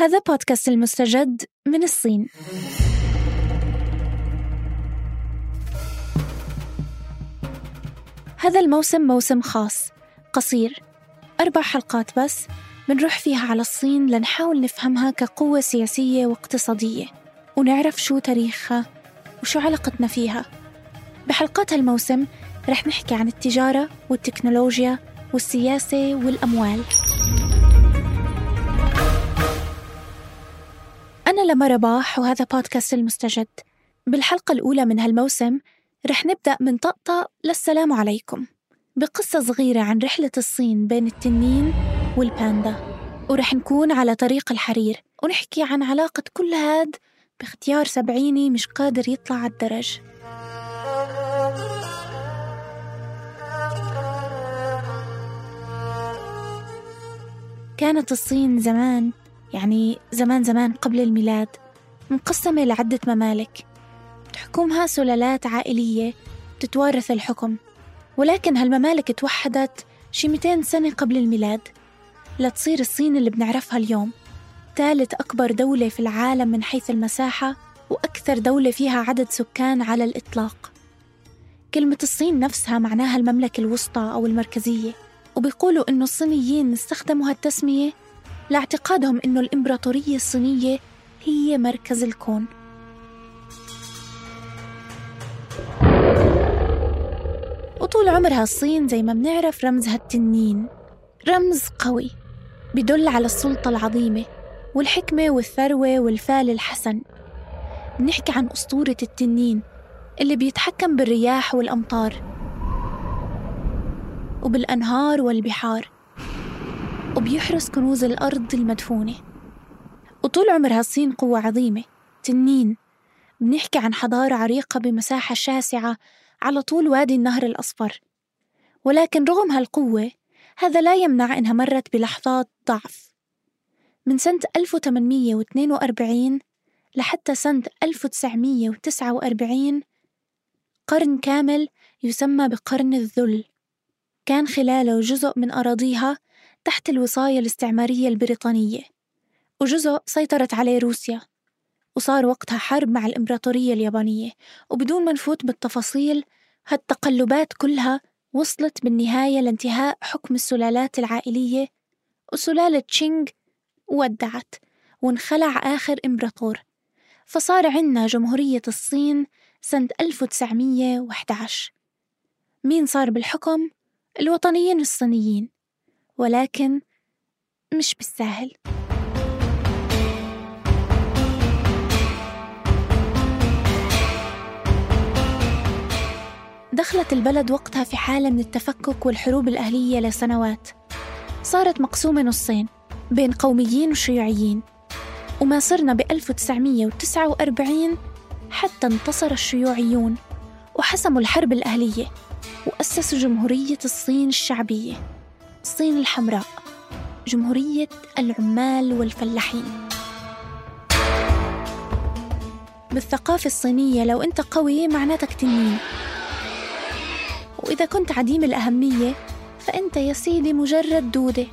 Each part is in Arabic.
هذا بودكاست المستجد من الصين. هذا الموسم موسم خاص قصير أربع حلقات بس بنروح فيها على الصين لنحاول نفهمها كقوة سياسية واقتصادية ونعرف شو تاريخها وشو علاقتنا فيها. بحلقات هالموسم رح نحكي عن التجارة والتكنولوجيا والسياسة والأموال. أنا لما رباح وهذا بودكاست المستجد. بالحلقة الأولى من هالموسم رح نبدأ من طقطق للسلام عليكم. بقصة صغيرة عن رحلة الصين بين التنين والباندا. ورح نكون على طريق الحرير ونحكي عن علاقة كل هاد باختيار سبعيني مش قادر يطلع على الدرج. كانت الصين زمان يعني زمان زمان قبل الميلاد منقسمة لعدة ممالك. تحكمها سلالات عائلية تتوارث الحكم. ولكن هالممالك توحدت شي 200 سنة قبل الميلاد لتصير الصين اللي بنعرفها اليوم ثالث أكبر دولة في العالم من حيث المساحة وأكثر دولة فيها عدد سكان على الإطلاق. كلمة الصين نفسها معناها المملكة الوسطى أو المركزية وبيقولوا إنه الصينيين استخدموا هالتسمية لاعتقادهم إنه الإمبراطورية الصينية هي مركز الكون. وطول عمرها الصين زي ما بنعرف رمزها التنين. رمز قوي بدل على السلطة العظيمة والحكمة والثروة والفال الحسن. بنحكي عن أسطورة التنين اللي بيتحكم بالرياح والأمطار وبالأنهار والبحار. وبيحرس كنوز الأرض المدفونة. وطول عمرها الصين قوة عظيمة. تنين. بنحكي عن حضارة عريقة بمساحة شاسعة على طول وادي النهر الأصفر. ولكن رغم هالقوة هذا لا يمنع إنها مرت بلحظات ضعف. من سنة 1842 لحتى سنة 1949 قرن كامل يسمى بقرن الذل. كان خلاله جزء من أراضيها تحت الوصاية الاستعمارية البريطانية وجزء سيطرت عليه روسيا وصار وقتها حرب مع الإمبراطورية اليابانية وبدون ما نفوت بالتفاصيل هالتقلبات كلها وصلت بالنهاية لانتهاء حكم السلالات العائلية وسلالة تشينغ ودعت وانخلع آخر إمبراطور. فصار عنا جمهورية الصين سنة 1911 مين صار بالحكم؟ الوطنيين الصينيين. ولكن مش بالساهل دخلت البلد وقتها في حالة من التفكك والحروب الأهلية لسنوات. صارت مقسومة نصين بين قوميين وشيوعيين. وما صرنا ب 1949 حتى انتصر الشيوعيون وحسموا الحرب الأهلية وأسسوا جمهورية الصين الشعبية. الصين الحمراء جمهورية العمال والفلاحين. بالثقافة الصينية لو أنت قوي معناتك تنين. وإذا كنت عديم الأهمية فأنت يا سيدي مجرد دودة.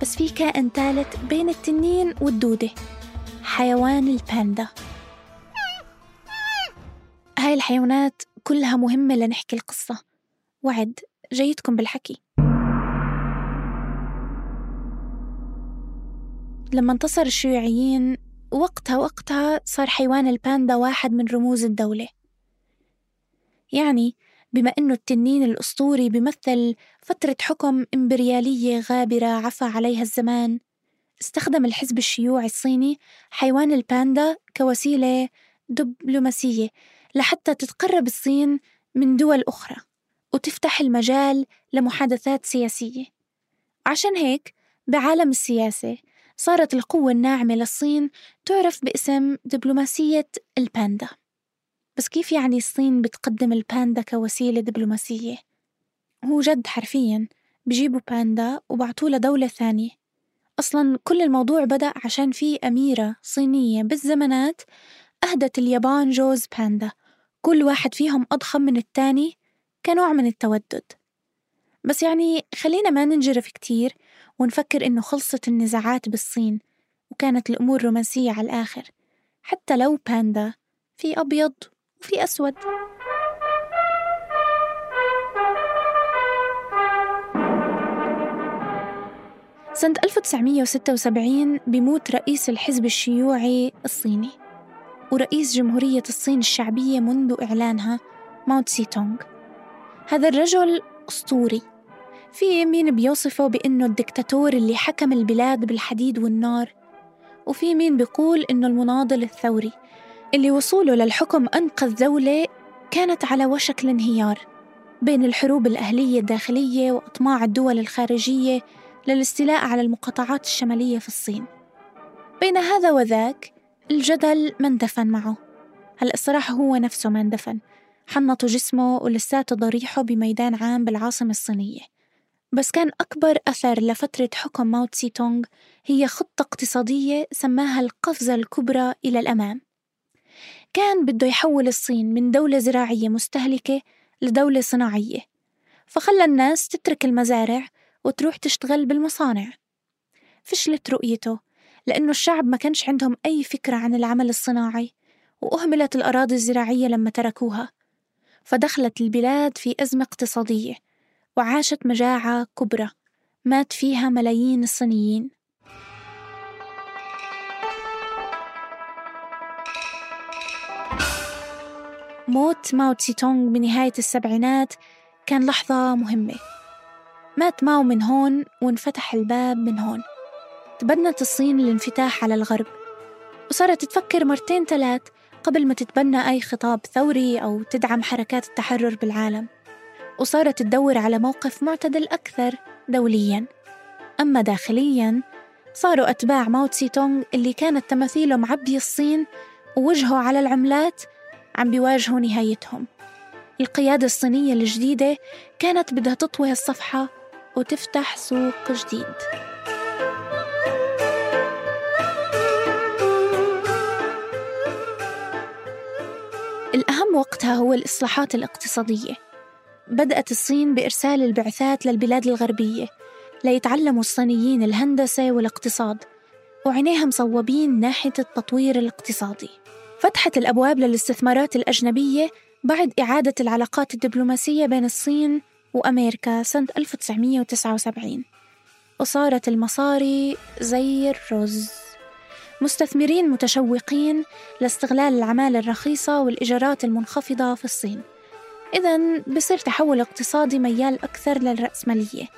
بس في كائن ثالث بين التنين والدودة حيوان الباندا. هاي الحيوانات كلها مهمة لنحكي القصة. وعد جيدكم بالحكي. لما انتصر الشيوعيين وقتها وقتها صار حيوان الباندا واحد من رموز الدولة. يعني بما أنه التنين الأسطوري بيمثل فترة حكم إمبريالية غابرة عفى عليها الزمان استخدم الحزب الشيوعي الصيني حيوان الباندا كوسيلة دبلوماسية لحتى تتقرب الصين من دول أخرى وتفتح المجال لمحادثات سياسية. عشان هيك بعالم السياسة صارت القوة الناعمة للصين تعرف باسم دبلوماسية الباندا. بس كيف يعني الصين بتقدم الباندا كوسيلة دبلوماسية؟ هو جد حرفيا بجيبوا باندا وبعطوه لدولة ثانية. أصلا كل الموضوع بدأ عشان في أميرة صينية بالزمانات أهدت اليابان جوز باندا. كل واحد فيهم أضخم من التاني كنوع من التودد. بس يعني خلينا ما ننجرف كتير. ونفكر إنه خلصت النزاعات بالصين وكانت الأمور رومانسية على الآخر حتى لو باندا في أبيض وفي أسود. سنة 1976 بيموت رئيس الحزب الشيوعي الصيني ورئيس جمهورية الصين الشعبية منذ إعلانها ماو تسي تونغ هذا الرجل أسطوري. في مين بيوصفه بأنه الدكتاتور اللي حكم البلاد بالحديد والنار وفي مين بيقول إنه المناضل الثوري اللي وصوله للحكم أنقذ دولة كانت على وشك الانهيار بين الحروب الأهلية الداخلية وأطماع الدول الخارجية للاستيلاء على المقاطعات الشمالية في الصين. بين هذا وذاك الجدل ما اندفن معه. هلا الصراحة هو نفسه ما اندفن حنطوا جسمه ولساته ضريحه بميدان عام بالعاصمة الصينية. بس كان أكبر أثر لفترة حكم ماو تسي تونغ هي خطة اقتصادية سماها القفزة الكبرى إلى الأمام. كان بده يحول الصين من دولة زراعية مستهلكة لدولة صناعية فخلى الناس تترك المزارع وتروح تشتغل بالمصانع. فشلت رؤيته لأنه الشعب ما كانش عندهم أي فكرة عن العمل الصناعي وأهملت الأراضي الزراعية لما تركوها. فدخلت البلاد في أزمة اقتصادية. وعاشت مجاعة كبرى مات فيها ملايين الصينيين. موت ماو تسي تونغ بنهاية السبعينات كان لحظة مهمة. مات ماو من هون وانفتح الباب من هون. تبنت الصين الانفتاح على الغرب. وصارت تفكر مرتين ثلاث قبل ما تتبنى أي خطاب ثوري أو تدعم حركات التحرر بالعالم. وصارت تدور على موقف معتدل أكثر دوليا. أما داخليا صاروا أتباع ماو تسي تونغ اللي كانت تماثيله معبي الصين ووجهه على العملات عم بيواجهوا نهايتهم. القيادة الصينية الجديدة كانت بدها تطوي الصفحة وتفتح سوق جديد. الأهم وقتها هو الإصلاحات الاقتصادية. بدأت الصين بإرسال البعثات للبلاد الغربية ليتعلموا الصينيين الهندسة والاقتصاد وعينيها مصوبين ناحية التطوير الاقتصادي. فتحت الأبواب للاستثمارات الأجنبية بعد إعادة العلاقات الدبلوماسية بين الصين وأمريكا سنة 1979 وصارت المصاري زي الرز. مستثمرين متشوقين لاستغلال العمالة الرخيصة والإيجارات المنخفضة في الصين. إذا بصير تحول اقتصادي ميال أكثر للرأسمالية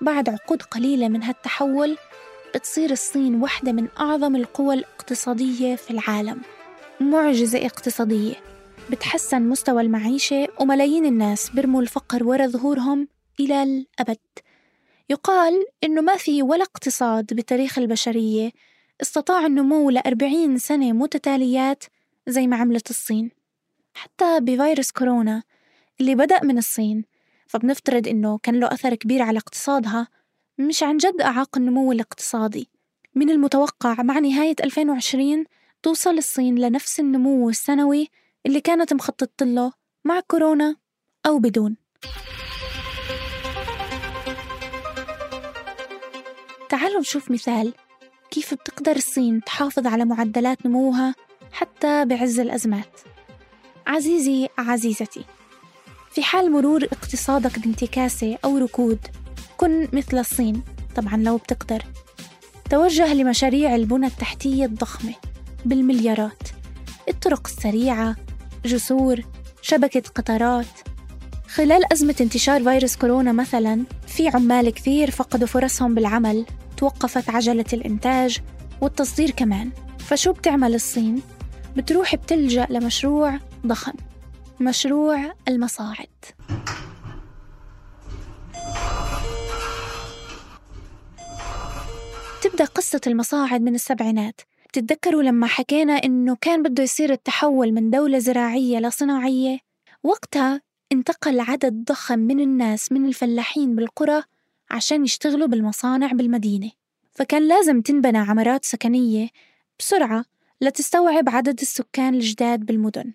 بعد عقود قليلة من هالتحول بتصير الصين واحدة من أعظم القوى الاقتصادية في العالم. معجزة اقتصادية. بتحسن مستوى المعيشة وملايين الناس برموا الفقر ورا ظهورهم إلى الأبد. يقال إنه ما في ولا اقتصاد بتاريخ البشرية استطاع النمو لأربعين سنة متتاليات زي ما عملت الصين. حتى بفيروس كورونا اللي بدأ من الصين. فبنفترض إنه كان له أثر كبير على اقتصادها مش عن جد أعاق النمو الاقتصادي. من المتوقع مع نهاية 2020 توصل الصين لنفس النمو السنوي اللي كانت مخططة له مع كورونا أو بدون. تعالوا نشوف مثال كيف بتقدر الصين تحافظ على معدلات نموها حتى بعز الأزمات. عزيزي عزيزتي في حال مرور اقتصادك بانتكاسة أو ركود كن مثل الصين طبعا لو بتقدر. توجه لمشاريع البنى التحتية الضخمة بالمليارات. الطرق السريعة جسور شبكة قطارات. خلال أزمة انتشار فيروس كورونا مثلا في عمال كثير فقدوا فرصهم بالعمل توقفت عجلة الإنتاج والتصدير كمان. فشو بتعمل الصين؟ بتروح بتلجأ لمشروع ضخم. مشروع المصاعد. تبدأ قصة المصاعد من السبعينات. بتتذكروا لما حكينا إنه كان بده يصير التحول من دولة زراعية لصناعية وقتها انتقل عدد ضخم من الناس من الفلاحين بالقرى عشان يشتغلوا بالمصانع بالمدينة. فكان لازم تنبنى عمارات سكنية بسرعة لتستوعب عدد السكان الجداد بالمدن.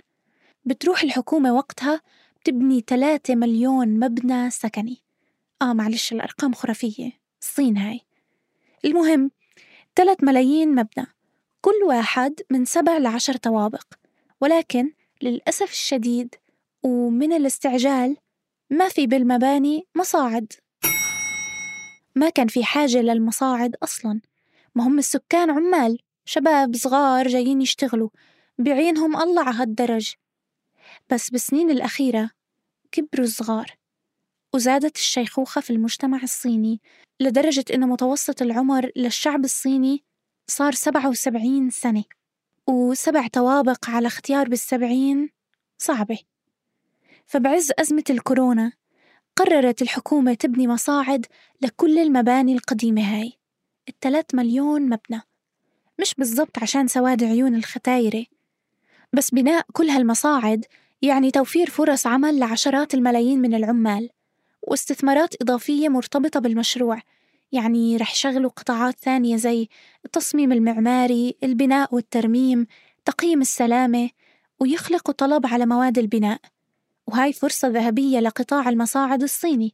بتروح الحكومة وقتها بتبني 3 مليون مبنى سكني. آه معلش الأرقام خرافية. الصين هاي. المهم 3 ملايين مبنى. كل واحد من سبع لعشر طوابق. ولكن للأسف الشديد ومن الاستعجال ما في بالمباني مصاعد. ما كان في حاجة للمصاعد أصلا. ما هم السكان عمال شباب صغار جايين يشتغلوا. بعينهم الله على هالدرج. بس بالسنين الأخيرة كبروا الصغار وزادت الشيخوخة في المجتمع الصيني لدرجة إنه متوسط العمر للشعب الصيني صار سبعة وسبعين سنة وسبع طوابق على اختيار بالسبعين صعبة. فبعز أزمة الكورونا قررت الحكومة تبني مصاعد لكل المباني القديمة هاي الثلاث مليون مبنى مش بالضبط عشان سواد عيون الختايرة بس بناء كل هالمصاعد يعني توفير فرص عمل لعشرات الملايين من العمال واستثمارات إضافية مرتبطة بالمشروع يعني رح يشغلوا قطاعات ثانية زي التصميم المعماري البناء والترميم تقييم السلامة ويخلقوا طلب على مواد البناء. وهاي فرصة ذهبية لقطاع المصاعد الصيني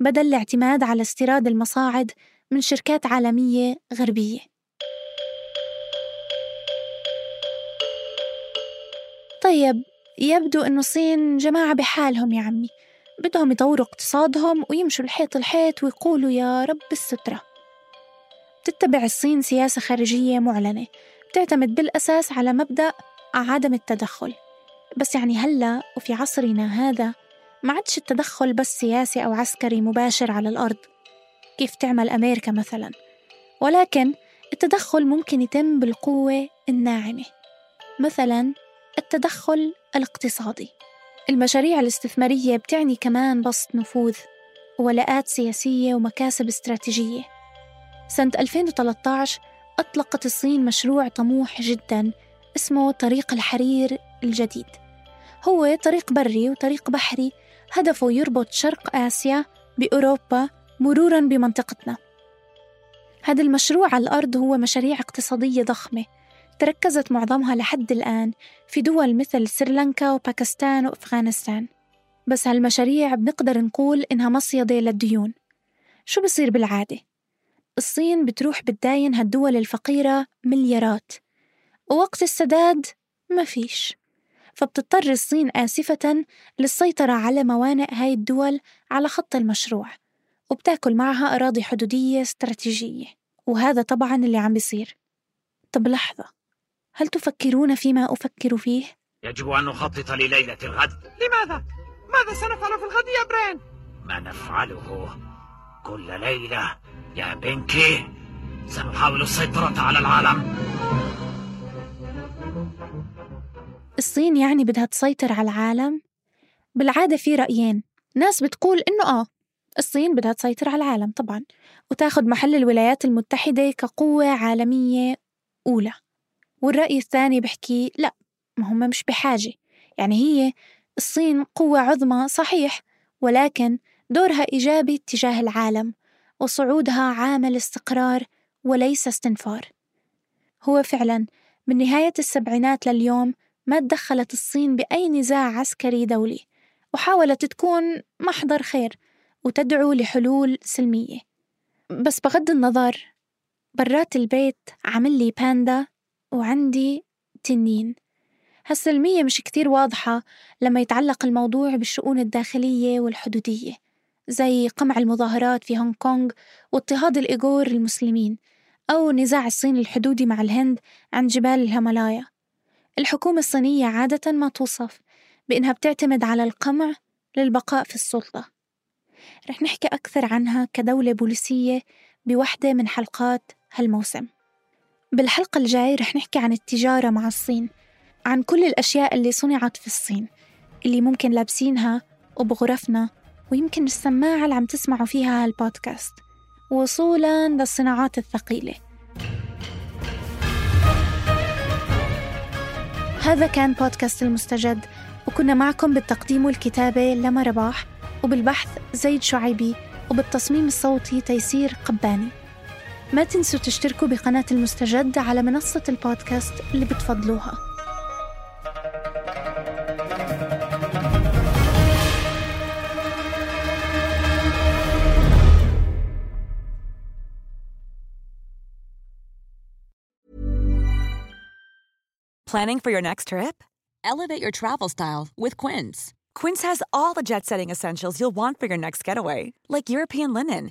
بدل الاعتماد على استيراد المصاعد من شركات عالمية غربية. طيب يبدو أنه الصين جماعة بحالهم يا عمي. بدهم يطوروا اقتصادهم ويمشوا الحيط الحيط ويقولوا يا رب السترة. تتبع الصين سياسة خارجية معلنة. بتعتمد بالأساس على مبدأ عدم التدخل. بس يعني هلأ وفي عصرنا هذا ما عادش التدخل بس سياسي أو عسكري مباشر على الأرض. كيف تعمل أمريكا مثلا؟ ولكن التدخل ممكن يتم بالقوة الناعمة. مثلا التدخل الاقتصادي. المشاريع الاستثمارية بتعني كمان بسط نفوذ ولاءات سياسية ومكاسب استراتيجية. سنة 2013 أطلقت الصين مشروع طموح جدا اسمه طريق الحرير الجديد. هو طريق بري وطريق بحري هدفه يربط شرق آسيا بأوروبا مرورا بمنطقتنا. هذا المشروع على الأرض هو مشاريع اقتصادية ضخمة تركزت معظمها لحد الآن في دول مثل سريلانكا وباكستان وأفغانستان. بس هالمشاريع بنقدر نقول إنها مصيدة للديون. شو بصير بالعادة؟ الصين بتروح بتداين هالدول الفقيرة مليارات. ووقت السداد ما فيش. فبتضطر الصين آسفة للسيطرة على موانئ هاي الدول على خط المشروع. وبتاكل معها أراضي حدودية استراتيجية. وهذا طبعا اللي عم بيصير. طب لحظة. هل تفكرون فيما أفكر فيه؟ يجب أن نخطط لليلة الغد لماذا؟ ماذا سنفعل في الغد يا برين؟ ما نفعله كل ليلة يا بنكي سنحاول السيطرة على العالم الصين يعني بدها تسيطر على العالم؟ بالعادة في رأيين ناس بتقول إنه آه الصين بدها تسيطر على العالم طبعا وتاخد محل الولايات المتحدة كقوة عالمية أولى والرأي الثاني بحكي لا ما هم مش بحاجة. يعني هي الصين قوة عظمى صحيح ولكن دورها إيجابي تجاه العالم وصعودها عامل استقرار وليس استنفار. هو فعلا من نهاية السبعينات لليوم ما تدخلت الصين بأي نزاع عسكري دولي وحاولت تكون محضر خير وتدعو لحلول سلمية. بس بغض النظر برات البيت عمل لي باندا وعندي تنين. هالسلمية مش كتير واضحة لما يتعلق الموضوع بالشؤون الداخلية والحدودية زي قمع المظاهرات في هونغ كونغ واضطهاد الإيغور المسلمين أو نزاع الصين الحدودي مع الهند عن جبال الهيمالايا. الحكومة الصينية عادة ما توصف بأنها بتعتمد على القمع للبقاء في السلطة. رح نحكي أكثر عنها كدولة بوليسية بوحدة من حلقات هالموسم. بالحلقة الجاي رح نحكي عن التجارة مع الصين عن كل الأشياء اللي صنعت في الصين اللي ممكن لابسينها وبغرفنا ويمكن السماعة اللي عم تسمعوا فيها هالبودكاست. وصولا للصناعات الثقيلة. هذا كان بودكاست المستجد وكنا معكم بالتقديم والكتابة لما رباح وبالبحث زيد شعيبي وبالتصميم الصوتي تيسير قباني. ما تنسوا تشتركوا بقناة المستجد على منصة البودكاست اللي بتفضلوها Planning for your next trip? Elevate your travel style with Quince. Quince has all the jet setting essentials you'll want for your next getaway, like European linen,